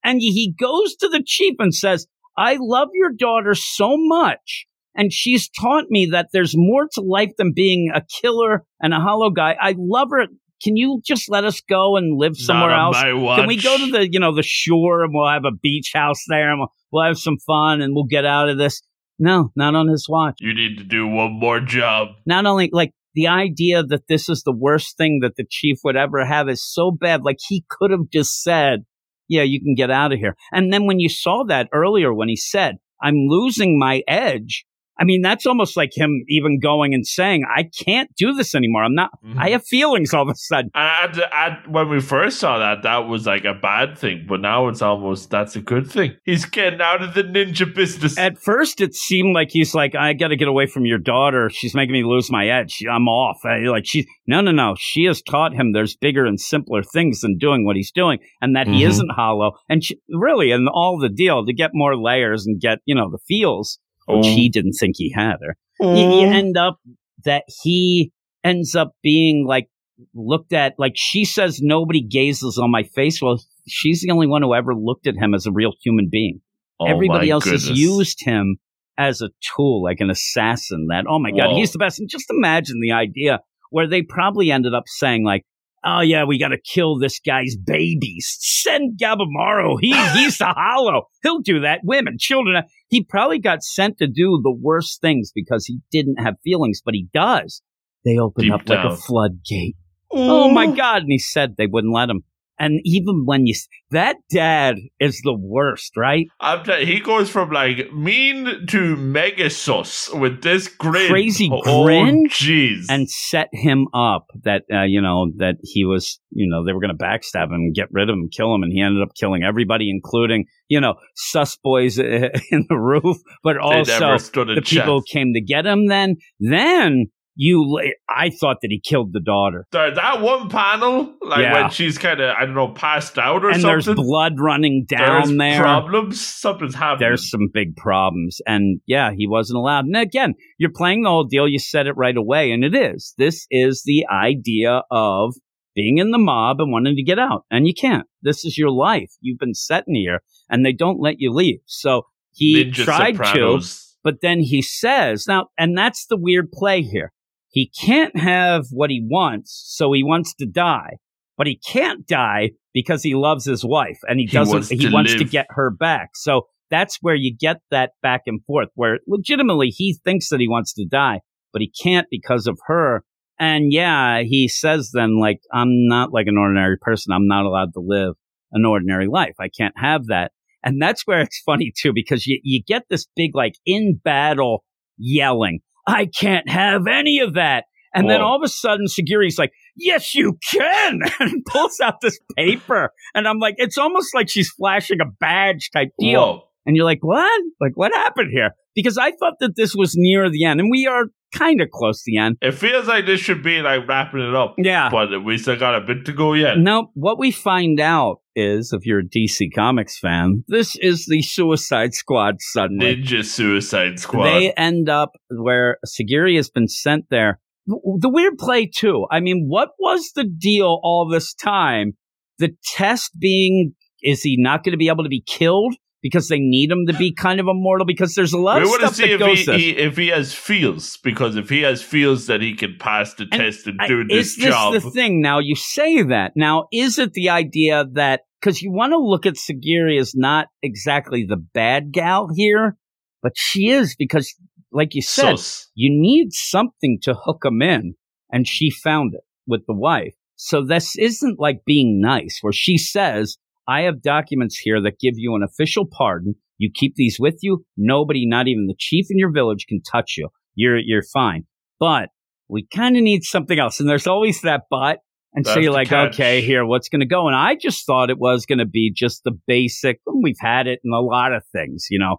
and he goes to the chief and says, I love your daughter so much. And she's taught me that there's more to life than being a killer and a hollow guy. I love her. Can you just let us go and live somewhere else? Can we go to the, you know, the shore and we'll have a beach house there and we'll, we'll have some fun and we'll get out of this? No, not on his watch. You need to do one more job. Not only like the idea that this is the worst thing that the chief would ever have is so bad. Like he could have just said, yeah, you can get out of here. And then when you saw that earlier, when he said, I'm losing my edge. I mean, that's almost like him even going and saying, I can't do this anymore. I'm not, Mhm. I have feelings all of a sudden. And, and, and when we first saw that, that was like a bad thing. But now it's almost that's a good thing. He's getting out of the ninja business. At first, it seemed like he's like, I got to get away from your daughter. She's making me lose my edge. I'm off. I, like she, no, no, no. She has taught him there's bigger and simpler things than doing what he's doing, and that he Mhm. isn't hollow. And she, really, and all the deal to get more layers and get you know the feels, which Oh. he didn't think he had her. you, you end up that he ends up being like looked at like she says nobody gazes on my face well she's the only one who ever looked at him as a real human being Oh everybody else has used him as a tool like an assassin that oh my god Whoa. he's the best and just imagine the idea where they probably ended up saying like oh yeah, we got to kill this guy's babies. Send Gabimaru. He he's the (laughs) hollow. He'll do that. Women, children. Uh, he probably got sent to do the worst things because he didn't have feelings, but he does. They opened Deep up like a down. floodgate. Oh my God. And he said they wouldn't let him. And even when you, that dad is the worst, right? I'm t- he goes from like mean to mega sus with this grin. Crazy oh, grin? Jeez. And set him up that, uh, you know, that he was, you know, they were going to backstab him, get rid of him, kill him. And he ended up killing everybody, including, you know, sus boys uh, (laughs) in the roof, but also never stood a the people came to get him then. Then you, I thought that he killed the daughter. That one panel, like Yeah. when she's kind of, I don't know, passed out or And something. there's blood running there's down there. problems. Something's happening. there's some big problems. And yeah, he wasn't allowed. And again, you're playing the whole deal. You said it right away. And it is. This is the idea of being in the mob and wanting to get out. And you can't. This is your life. You've been set in here and they don't let you leave. So he Ninja tried to, but then he says, now, and that's the weird play here. He can't have what he wants. So he wants to die, but he can't die because he loves his wife and he He doesn't, wants he to wants to get her back. So that's where you get that back and forth where legitimately he thinks that he wants to die, but he can't because of her. And yeah, he says then like, I'm not like an ordinary person. I'm not allowed to live an ordinary life. I can't have that. And that's where it's funny too, because you, you get this big like in battle yelling, I can't have any of that. And then all of a sudden Sagiri's like, yes, you can. (laughs) And pulls out this paper. And I'm like, it's almost like she's flashing a badge type deal. Whoa. And you're like, what? Like, what happened here? Because I thought that this was near the end and we are kind of close to the end. It feels like this should be like wrapping it up. Yeah. But we still got a bit to go yet. No, what we find out is, if you're a DC Comics fan, this is the Suicide Squad suddenly. Ninja Suicide Squad. They end up where Sagiri has been sent there. The weird play, too. I mean, what was the deal all this time? The test being, is he not going to be able to be killed because they need him to be kind of immortal? Because there's a lot we of stuff see that if goes he, this. he if he has feels because if he has feels that he can pass the And test and I- do this is this job. the thing? Now you say that. Now is it the idea that because you want to look at Sagiri as not exactly the bad gal here, but she is because, like you said, Sus. you need something to hook him in, and she found it with the wife. So this isn't like being nice, where she says, "I have documents here that give you an official pardon. You keep these with you. Nobody, not even the chief in your village, can touch you. You're you're fine." But we kind of need something else, and there's always that but. And so you're like, catch. okay, here, what's going to go? And I just thought it was going to be just the basic. We've had it in a lot of things, you know,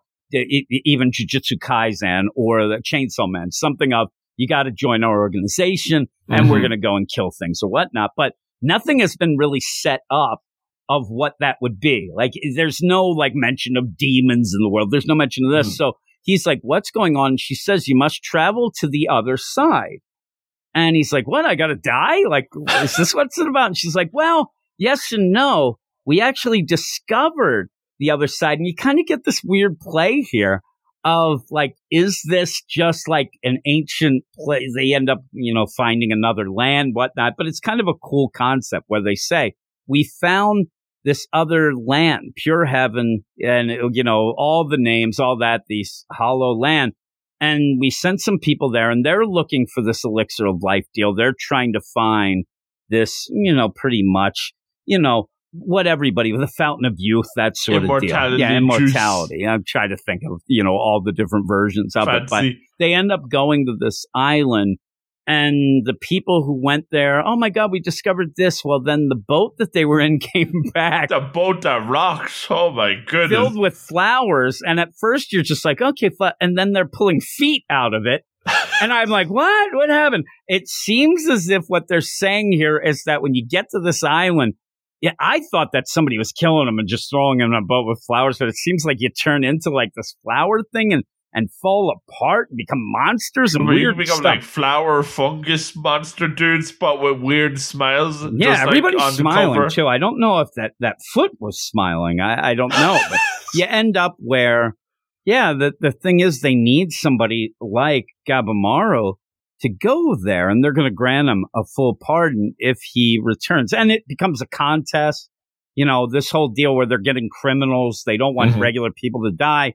even Jujutsu Kaisen or the Chainsaw Man, something of you got to join our organization and we're Mhm. going to go and kill things or whatnot. But nothing has been really set up of what that would be. Like, there's no like mention of demons in the world. There's no mention of this. Mhm. So he's like, what's going on? She says, you must travel to the other side. And he's like, what? I got to die? Like, is this what's it about? And she's like, well, yes and no. We actually discovered the other side. And you kind of get this weird play here of like, is this just like an ancient place? They end up, you know, finding another land, whatnot. But it's kind of a cool concept where they say, we found this other land, pure heaven, and, you know, all the names, all that, these hollow land. And we sent some people there and they're looking for this elixir of life deal. They're trying to find this, you know, pretty much, you know, what everybody with a fountain of youth, that sort of deal. Immortality Yeah, juice. immortality. I'm trying to think of, you know, all the different versions of it. But they end up going to this island and the people who went there, oh my God, we discovered this. Well, then the boat that they were in (laughs) came back The boat that rocks. Oh my goodness. filled with flowers. And at first you're just like, okay, and then they're pulling feet out of it. (laughs) and I'm like, what? What happened? It seems as if what they're saying here is that when you get to this island, yeah, I thought that somebody was killing them and just throwing them in a boat with flowers, but it seems like you turn into like this flower thing and, and fall apart and become monsters and we weird become stuff. like flower fungus monster dudes, but with weird smiles. Yeah, just like everybody's on smiling too. I don't know if that, that foot was smiling. I, I don't know. But (laughs) you end up where, yeah, the, the thing is they need somebody like Gabimaru to go there and they're going to grant him a full pardon if he returns. And it becomes a contest. You know, this whole deal where they're getting criminals. They don't want Mhm. regular people to die.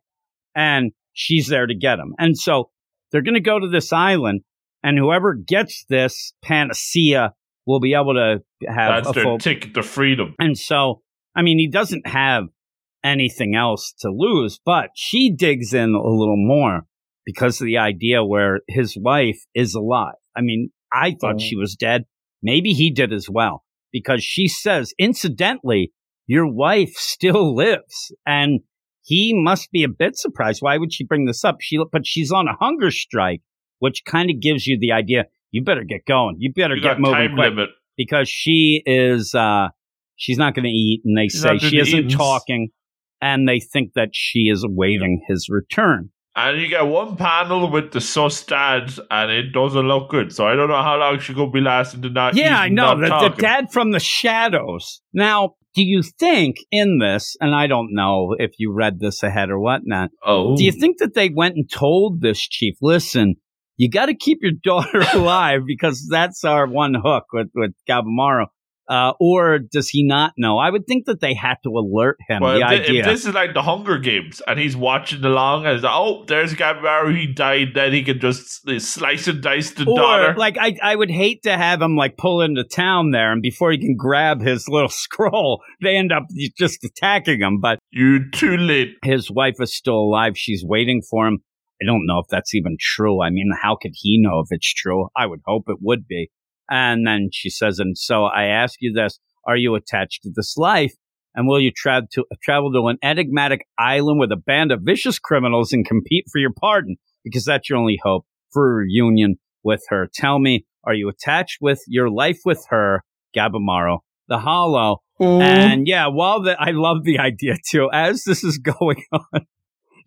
And she's there to get them. And so they're going to go to this island and whoever gets this panacea will be able to have That's a their full ticket to freedom. and so, I mean, he doesn't have anything else to lose, but she digs in a little more because of the idea where his wife is alive. I mean, I thought Mm. she was dead. Maybe he did as well because she says, incidentally, your wife still lives. And he must be a bit surprised. Why would she bring this up? She, but she's on a hunger strike, which kind of gives you the idea you better get going. You better You get moving quick limit. because she is uh she's not going to eat and they She's say she isn't eatings. talking and they think that she is awaiting his return And you get one panel with the sus dad, and it doesn't look good. So I don't know how long she's going to be lasting to not yeah i know the, the dad from the shadows now do you think in this and i don't know if you read this ahead or whatnot Oh. do you think that they went and told this chief listen you got to keep your (laughs) daughter alive because that's our one hook with with Gabimaru. Uh, or does he not know? I would think that they had to alert him. Well, the if, idea. if this is like the Hunger Games, and he's watching along, and he's like, oh, there's Gabimaru, he died, then he can just slice and dice the Or daughter. like I, I would hate to have him like pull into town there, and before he can grab his little (laughs) scroll, they end up just attacking him. But you're too late. his wife is still alive; she's waiting for him. I don't know if that's even true. I mean, how could he know if it's true? I would hope it would be. And then she says, "And so I ask you this: Are you attached to this life? And will you tra- to, travel to an enigmatic island with a band of vicious criminals and compete for your pardon? Because that's your only hope for reunion with her. Tell me, are you attached with your life with her, Gabimaru, the Hollow? And yeah, while the, I love the idea too, as this is (laughs) going on,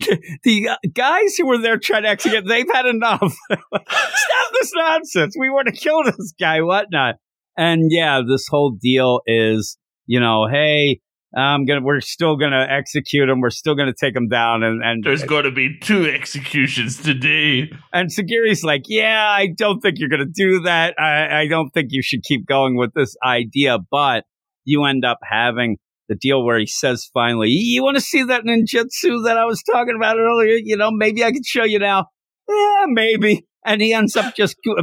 (laughs) the guys who were there trying to execute, they've had enough. (laughs) Stop this nonsense. We want to kill this guy, whatnot. And yeah, this whole deal is, you know, hey, I'm gonna, we're still gonna execute him. We're still gonna take him down. And and There's going to be two executions today. and Sagiri's like, yeah, I don't think you're going to do that. I, I don't think you should keep going with this idea. But you end up having the deal where he says finally, you want to see that ninjutsu that I was talking about earlier? You know, maybe I can show you now. Yeah, maybe. And he ends up just uh,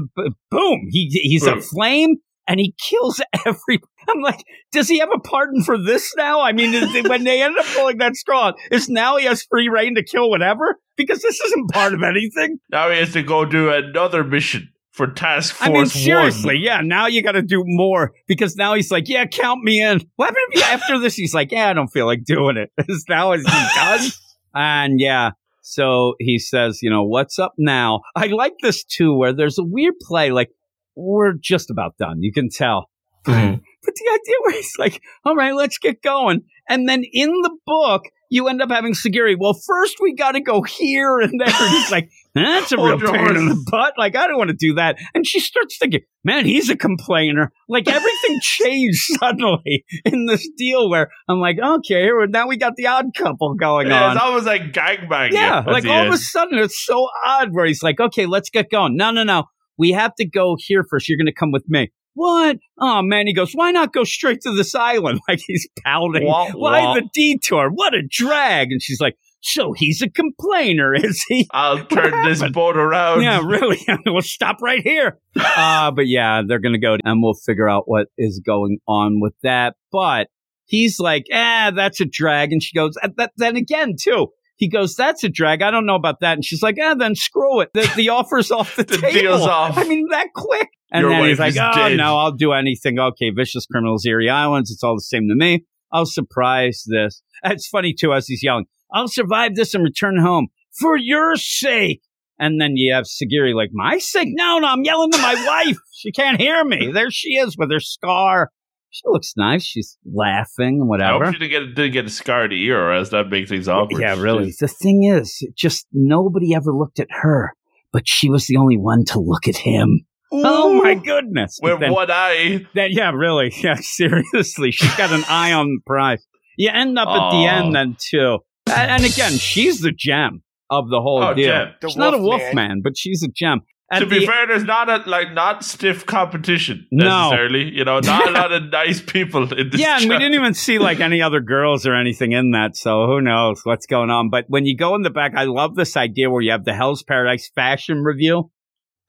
boom. He he's a flame. And he kills (laughs) every. I'm like, does he have a pardon for this now? I mean, is, when they end up pulling that straw, is now he has free reign to kill whatever? Because this isn't part of anything. Now he has to go do another mission for Task Force I mean, seriously, One. yeah. Now you got to do more because now he's like, yeah, count me in. What happened if he, after this? He's like, yeah, I don't feel like doing it. (laughs) now is he done? (laughs) And yeah, so he says, you know, what's up now? I like this too, where there's a weird play. Like we're just about done. You can tell. Mhm. But the idea where he's like, all right, let's get going. And then in the book, you end up having Sagiri. Well, first we got to go here and there. And he's like, that's a real Hold pain in the butt. Like, I don't want to do that. And she starts thinking, man, he's a complainer. Like everything (laughs) changed suddenly in this deal where I'm like, okay, here- now we got the odd couple going Yeah, on. it's almost like gangbang. Yeah, like all end. of a sudden it's so odd where he's like, okay, let's get going. No, no, no. We have to go here first. You're going to come with me. What? Oh man, he goes, why not go straight to this island? (laughs) Like he's pouting. Wah, why wah. the detour? What a drag. And she's like, so he's a complainer, (laughs) is he? I'll turn this boat around. yeah, really. (laughs) we'll stop right here. Uh, but yeah, they're going to go and we'll figure out what is going on with that. But he's like, ah, that's a drag. And she goes, "Uh, that, then again, too. He goes, that's a drag. I don't know about that. And she's like, ah, then screw it. The, the offer's off the, The table. deal's off. I mean, that quick. And Your then he's like, oh, dead." no, I'll do anything. Okay, Vicious Criminals, Erie Islands. It's all the same to me. I'll surprise this. It's funny, too, as he's yelling, I'll survive this and return home for your sake. And then you have Sagiri like, my sake? No, no, I'm yelling to my (laughs) wife. She can't hear me. There she is with her scar. She looks nice. She's laughing, I whatever. hope she didn't get, didn't get a scarred ear, or else that makes things awkward. Yeah, really. The thing is, just nobody ever looked at her, but she was the only one to look at him. Oh my goodness. With Then- one eye. that, yeah, really. (laughs) Yeah, seriously. She's got an eye on the prize. You end up at the end then, too. And, and again, she's the gem of the whole Oh, deal. gem. The She's not a wolf Wolfman. man, but she's a gem. at to be the- fair, there's not a like not stiff competition No. necessarily. You know, not a lot of (laughs) nice people in this. yeah, and we didn't even see like any other girls or anything in that, so who knows what's going on. But when you go in the back, I love this idea where you have the Hell's Paradise fashion review,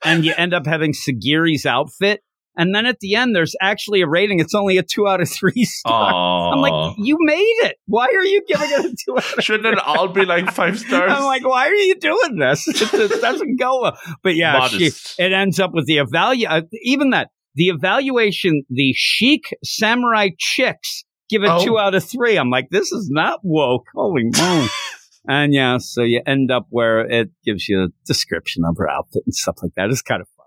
and you end up having Sagiri's outfit, and then at the end, there's actually a rating. It's only a two out of three (laughs) star. Aw. I'm like, you made it. Why are you giving it a two out of Shouldn't it all be like five (laughs) stars? I'm like, why are you doing this? It, it (laughs) doesn't go well. But yeah, she, it ends up with the evalu- uh, even that, the evaluation, the chic samurai chicks give it Oh. two out of three. I'm like, this is not woke. Holy moly. And yeah, so you end up where it gives you a description of her outfit and stuff like that. It's kind of fun.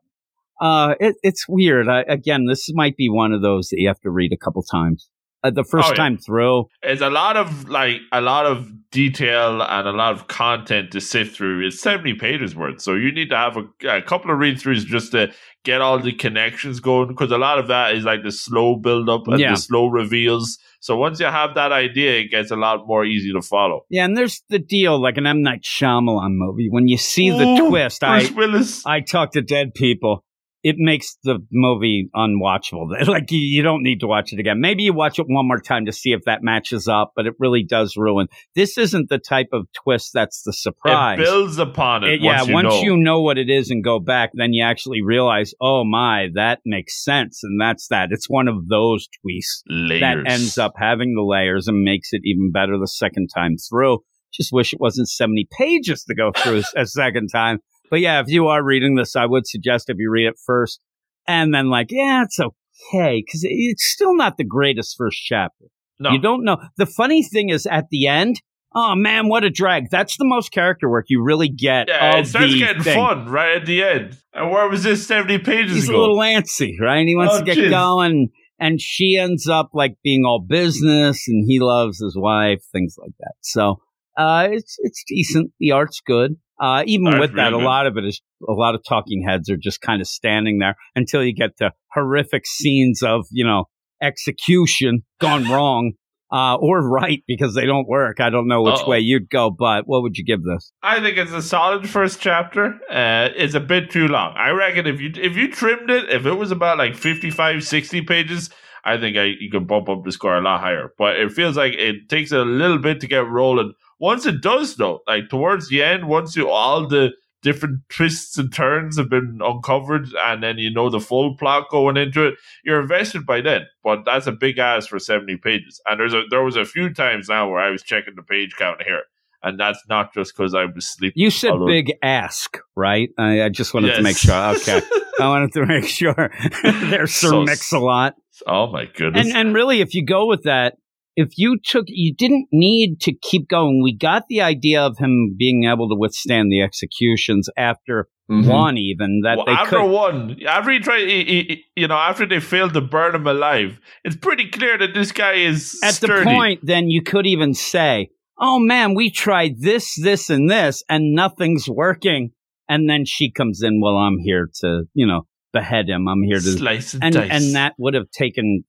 Uh, it, it's weird. I, again, this might be one of those that you have to read a couple times. Uh, the first Oh, yeah. time through, It's a lot of like a lot of detail and a lot of content to sift through. It's seventy pages worth, so you need to have a, a couple of read throughs just to get all the connections going. Because a lot of that is like the slow build up and Yeah. the slow reveals. So once you have that idea, it gets a lot more easy to follow. Yeah, and there's the deal, like an M Night Shyamalan movie. When you see the Ooh, twist, Bruce I Willis. I talk to dead people. It makes the movie unwatchable. (laughs) Like you, you don't need to watch it again. Maybe you watch it one more time to see if that matches up, but it really does ruin. This isn't the type of twist that's the surprise. It builds upon it. It- yeah, once you once know. you know what it is and go back, then you actually realize, oh my, that makes sense, and that's that. It's one of those twists layers that ends up having the layers and makes it even better the second time through. Just wish it wasn't 70 pages to go through a second time. But yeah, if you are reading this, I would suggest if you read it first and then like, yeah, it's okay. Cause it's still not the greatest first chapter. No. You don't know. The funny thing is at the end, oh man, what a drag. That's the most character work you really get. Yeah, it starts getting thing. fun right at the end. And where was this seventy pages He's ago? a little antsy, right? He wants Oh, to get jeez. going, and she ends up like being all business, and he loves his wife, things like that. So, uh, it's it's decent. The art's good. Uh, even Art's with that, a good. lot of it is a lot of talking heads are just kind of standing there until you get to horrific scenes of you know execution gone (laughs) wrong. Uh, or right because they don't work. I don't know which Uh-oh. way you'd go, but what would you give this? I think it's a solid first chapter. Uh, it's a bit too long. I reckon if you if you trimmed it, if it was about like 55, 60 pages, I think I, you could bump up the score a lot higher. But it feels like it takes a little bit to get rolling. Once it does, though, like towards the end, once you all the different twists and turns have been uncovered, and then you know the full plot going into it, you're invested by then. But that's a big ass for seventy pages. And there's a there was a few times now where I was checking the page count here, and that's not just because I was sleeping. You said Although- big ask, right? I, I just wanted to make sure. Okay. (laughs) I wanted to make sure. (laughs) There's Sir So- Mix a lot. Oh my goodness! And and really, if you go with that, if you took, you didn't need to keep going. We got the idea of him being able to withstand the executions after Mhm. one, even that Well, they after could. one, after he tried, he, he- you know, after they failed to burn him alive, it's pretty clear that this guy is At sturdy. the point, then you could even say, "Oh man, we tried this, this, and this, and nothing's working." And then she comes in. Well, I'm here to, you know, behead him. I'm here to slice and, and dice. and that would have taken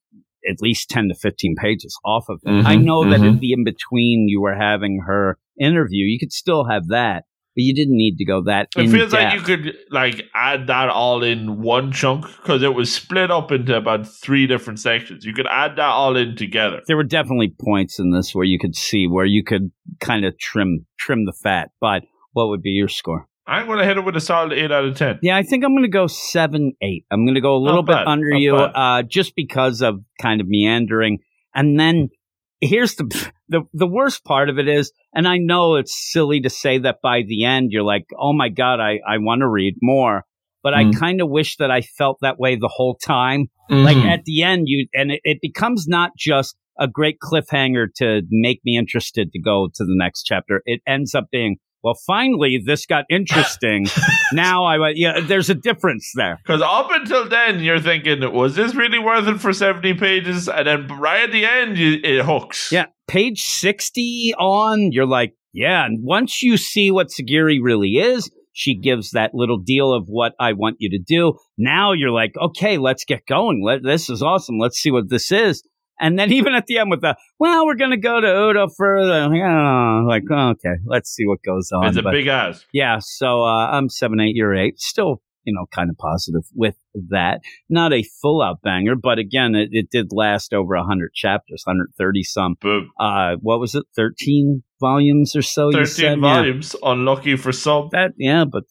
at least 10 to 15 pages off of it. Mhm, I know that mhm. at the in between you were having her interview, you could still have that, but you didn't need to go that It in feels depth. like you could like add that all in one chunk because it was split up into about three different sections. You could add that all in together. there were definitely points in this where you could see where you could kind of trim trim the fat, but what would be your score? I'm going to hit it with a solid eight out of ten. Yeah, I think I'm going to go seven, eight. I'm going to go a little Not bit bad, under not you, uh, just because of kind of meandering. And then here's the, the the worst part of it is, and I know it's silly to say that by the end you're like, oh my god, I I want to read more. But I Mhm. kind of wish that I felt that way the whole time. Like Mm-hmm. at the end, you and it, it becomes not just a great cliffhanger to make me interested to go to the next chapter. It ends up being, well, finally this got interesting. (laughs) now I, yeah, there's a difference there. Because up until then, you're thinking, was this really worth it for 70 pages? And then right at the end, you, it hooks. Yeah, page 60 on, you're like, yeah. And once you see what Sagiri really is, she gives that little deal of what I want you to do. Now you're like, okay, let's get going. Let, this is awesome. Let's see what this is. And then even at the end with the, well, we're going to go to Edo further. Yeah, like, okay, let's see what goes on. It's a But big ass. yeah, so uh, I'm seven, eight, you're eight. Still you know, kind of positive with that. Not a full out banger, but again, it, it did last over 100 chapters, 130 some. Boom. Uh, what was it? 13 volumes or so? you 13 said? Yeah. volumes. Unlucky for some. That, yeah, but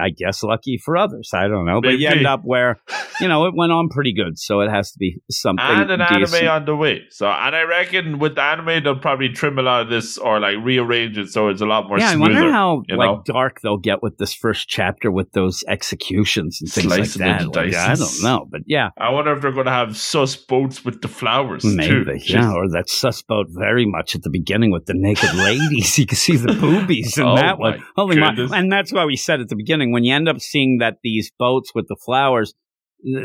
I guess lucky for others. I don't know. But you end up where, you know, it went on pretty good. So it has to be something. and an decent. anime on the way. So, and I reckon with the anime, they'll probably trim a lot of this or like rearrange it so it's a lot more yeah, I wonder how like know? dark they'll get with this first chapter with those executions and things like that. Into Like, I don't know, but yeah, I wonder if they're going to have sus boats with the flowers too. maybe yeah, or that sus boat very much at the beginning with the naked (laughs) ladies. you can see the boobies in Oh, that one. my Holy my! And that's why we said at the beginning when you end up seeing that these boats with the flowers,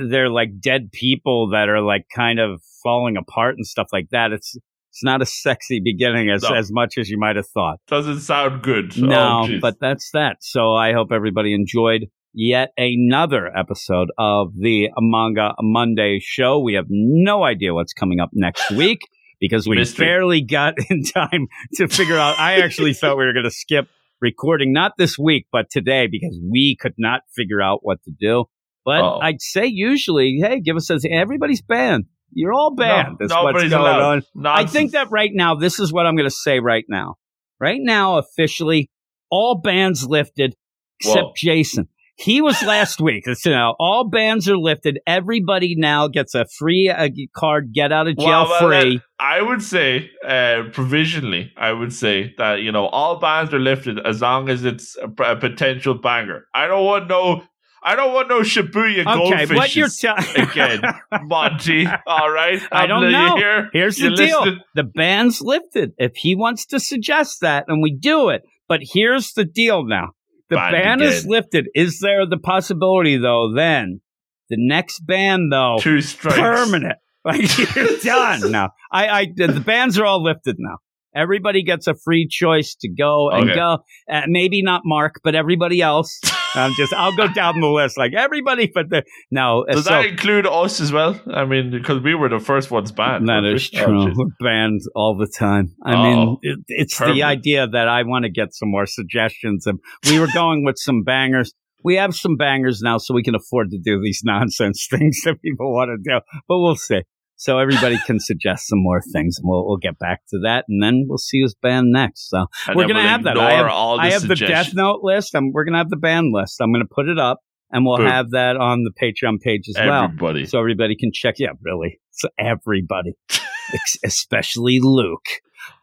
they're like dead people that are like kind of falling apart and stuff like that. It's it's not a sexy beginning as No. as much as you might have thought. Doesn't sound good. Oh, no, Oh, but that's that. So I hope everybody enjoyed yet another episode of the Manga Monday show. We have no idea what's coming up next (laughs) week because we Mystery. barely got (laughs) in time to figure out. I actually (laughs) thought we were going to skip recording, not this week, but today because we could not figure out what to do. But Uh-oh. I'd say usually, hey, give us a, everybody's banned. You're all banned. No, That's what's nobody's going allowed. on. I think that right now, this is what I'm going to say right now. Right now, officially, all bans lifted except Whoa. Jason. He was last week. It's, you know, all bans are lifted. Everybody now gets a free uh, card, get out of jail Well, free. I would say, uh, provisionally, I would say that you know all bans are lifted as long as it's a, a potential banger. I don't want no, I don't want no Shibuya okay, what you're goldfishes telling (laughs) again, Monty. All right, I don't know. hear- Here's the you deal: listening? the ban's lifted. If he wants to suggest that, and we do it. But here's the deal: now the ban is lifted. Is there the possibility, though? Then the next ban, though, Two strikes. permanent. (laughs) Like you're (laughs) done now. I, I, the bans are all lifted now. Everybody gets a free choice to go and Okay. go. Uh, maybe not Mark, but everybody else. (laughs) I'm just, I'll go down the list like everybody, but the, no. uh, Does so, that include us as well? I mean, because we were the first ones banned. that weren't we? is Oh, true. jeez. We're (laughs) banned all the time. I Oh, mean, it, it's the idea that I want to get some more suggestions. And we were going with some bangers. We have some bangers now, so we can afford to do these nonsense (laughs) things that people want to do. But we'll see. So everybody can suggest some more things, and we'll we'll get back to that, and then we'll see who's banned next. So And we're gonna we'll have that. I have, I have the Death. Note list. and we're gonna have the band list. I'm gonna put it up, and we'll Boom. have that on the Patreon page as well Everybody. so everybody can check. Yeah, really. So everybody, (laughs) especially Luke.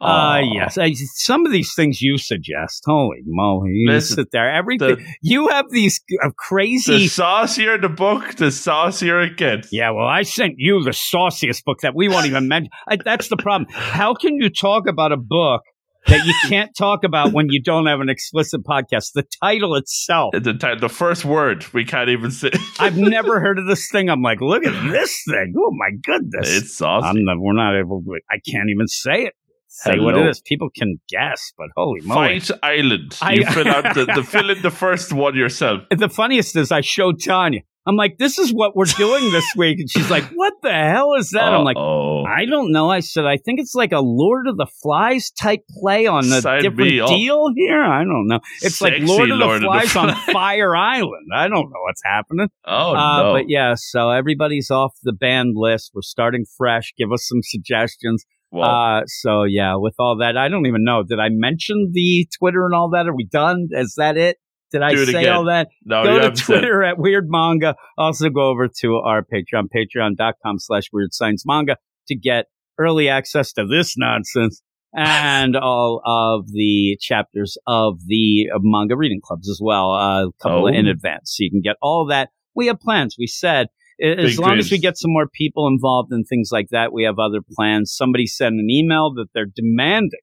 Uh, Aw. yes. I, some of these things you suggest. Holy moly! You Listen, sit there. Everything the- you have these uh, The crazy. saucier the book, the saucier it gets. yeah, well, I sent you the sauciest book that we won't even mention. I, that's the problem. How can you talk about a book that you can't talk about when you don't have an explicit podcast? The title itself. The, ti- the first word we can't even say. (laughs) I've never heard of this thing. I'm like, look at this thing. Oh my goodness. it's saucy. I'm not, we're not able to, I can't even say it. Say what it is. People can guess, but holy moly. Fight Island. I- you fill out the, the (laughs) fill in the first one yourself. The funniest is I showed Tanya. I'm like, this is what we're doing this (laughs) week. And she's like, what the hell is that? I'm like, I don't know. I said, I think it's like a Lord of the Flies type play on a Sign different deal here. I don't know. It's like Sexy Lord of the Lord of the Flies on Fire Island. I don't know what's happening. oh uh, no. But yeah, so everybody's off the band list. We're starting fresh. Give us some suggestions. Well, Uh, so yeah, with all that, I don't even know. Did I mention the Twitter and all that? Are we done? Is that it? Did I say again. all that? no, go to haven't said- Twitter at Weird Manga. Also go over to our Patreon, patreon.com slash Weird Science Manga to get early access to this nonsense and all of the chapters of the manga reading clubs as well, uh, a couple Oh. in advance. So you can get all that. We have plans. We said as Big long as we get some more people involved in things like that, we have other plans. Somebody sent an email that they're demanding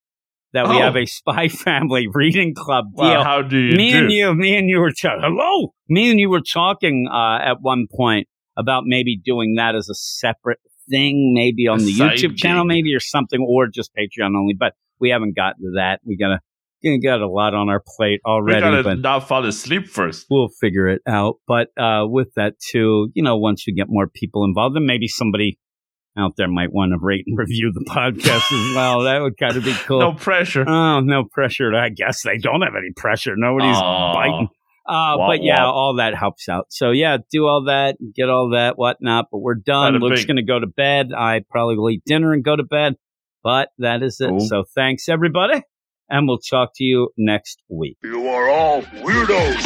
that we Oh. have a spy (laughs) family reading club deal Well, how do you me do? and you, me and you were talking. Hello, me and you were talking uh, at one point about maybe doing that as a separate thing, maybe on A the YouTube channel, maybe or something, or just Patreon only. But we haven't gotten to that. We gotta, we got a lot on our plate already. we gotta not fall asleep first. we'll figure it out. But uh, with that too, you know, once you get more people involved, then maybe somebody out there might want to rate and (laughs) review the podcast as well. That would kind of be (laughs) cool. No pressure. Oh, no pressure. I guess they don't have any pressure. Nobody's biting. Uh, Wah, but yeah, wah. all that helps out. So yeah, do all that, get all that, whatnot. But we're done. Bada Luke's going to go to bed. I probably will eat dinner and go to bed. But that is it. Cool. So thanks everybody, and we'll talk to you next week. You are all weirdos.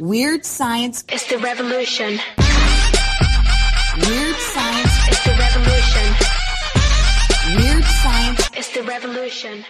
Weird science, It's the revolution. weird science, It's the revolution. weird science. It's the revolution.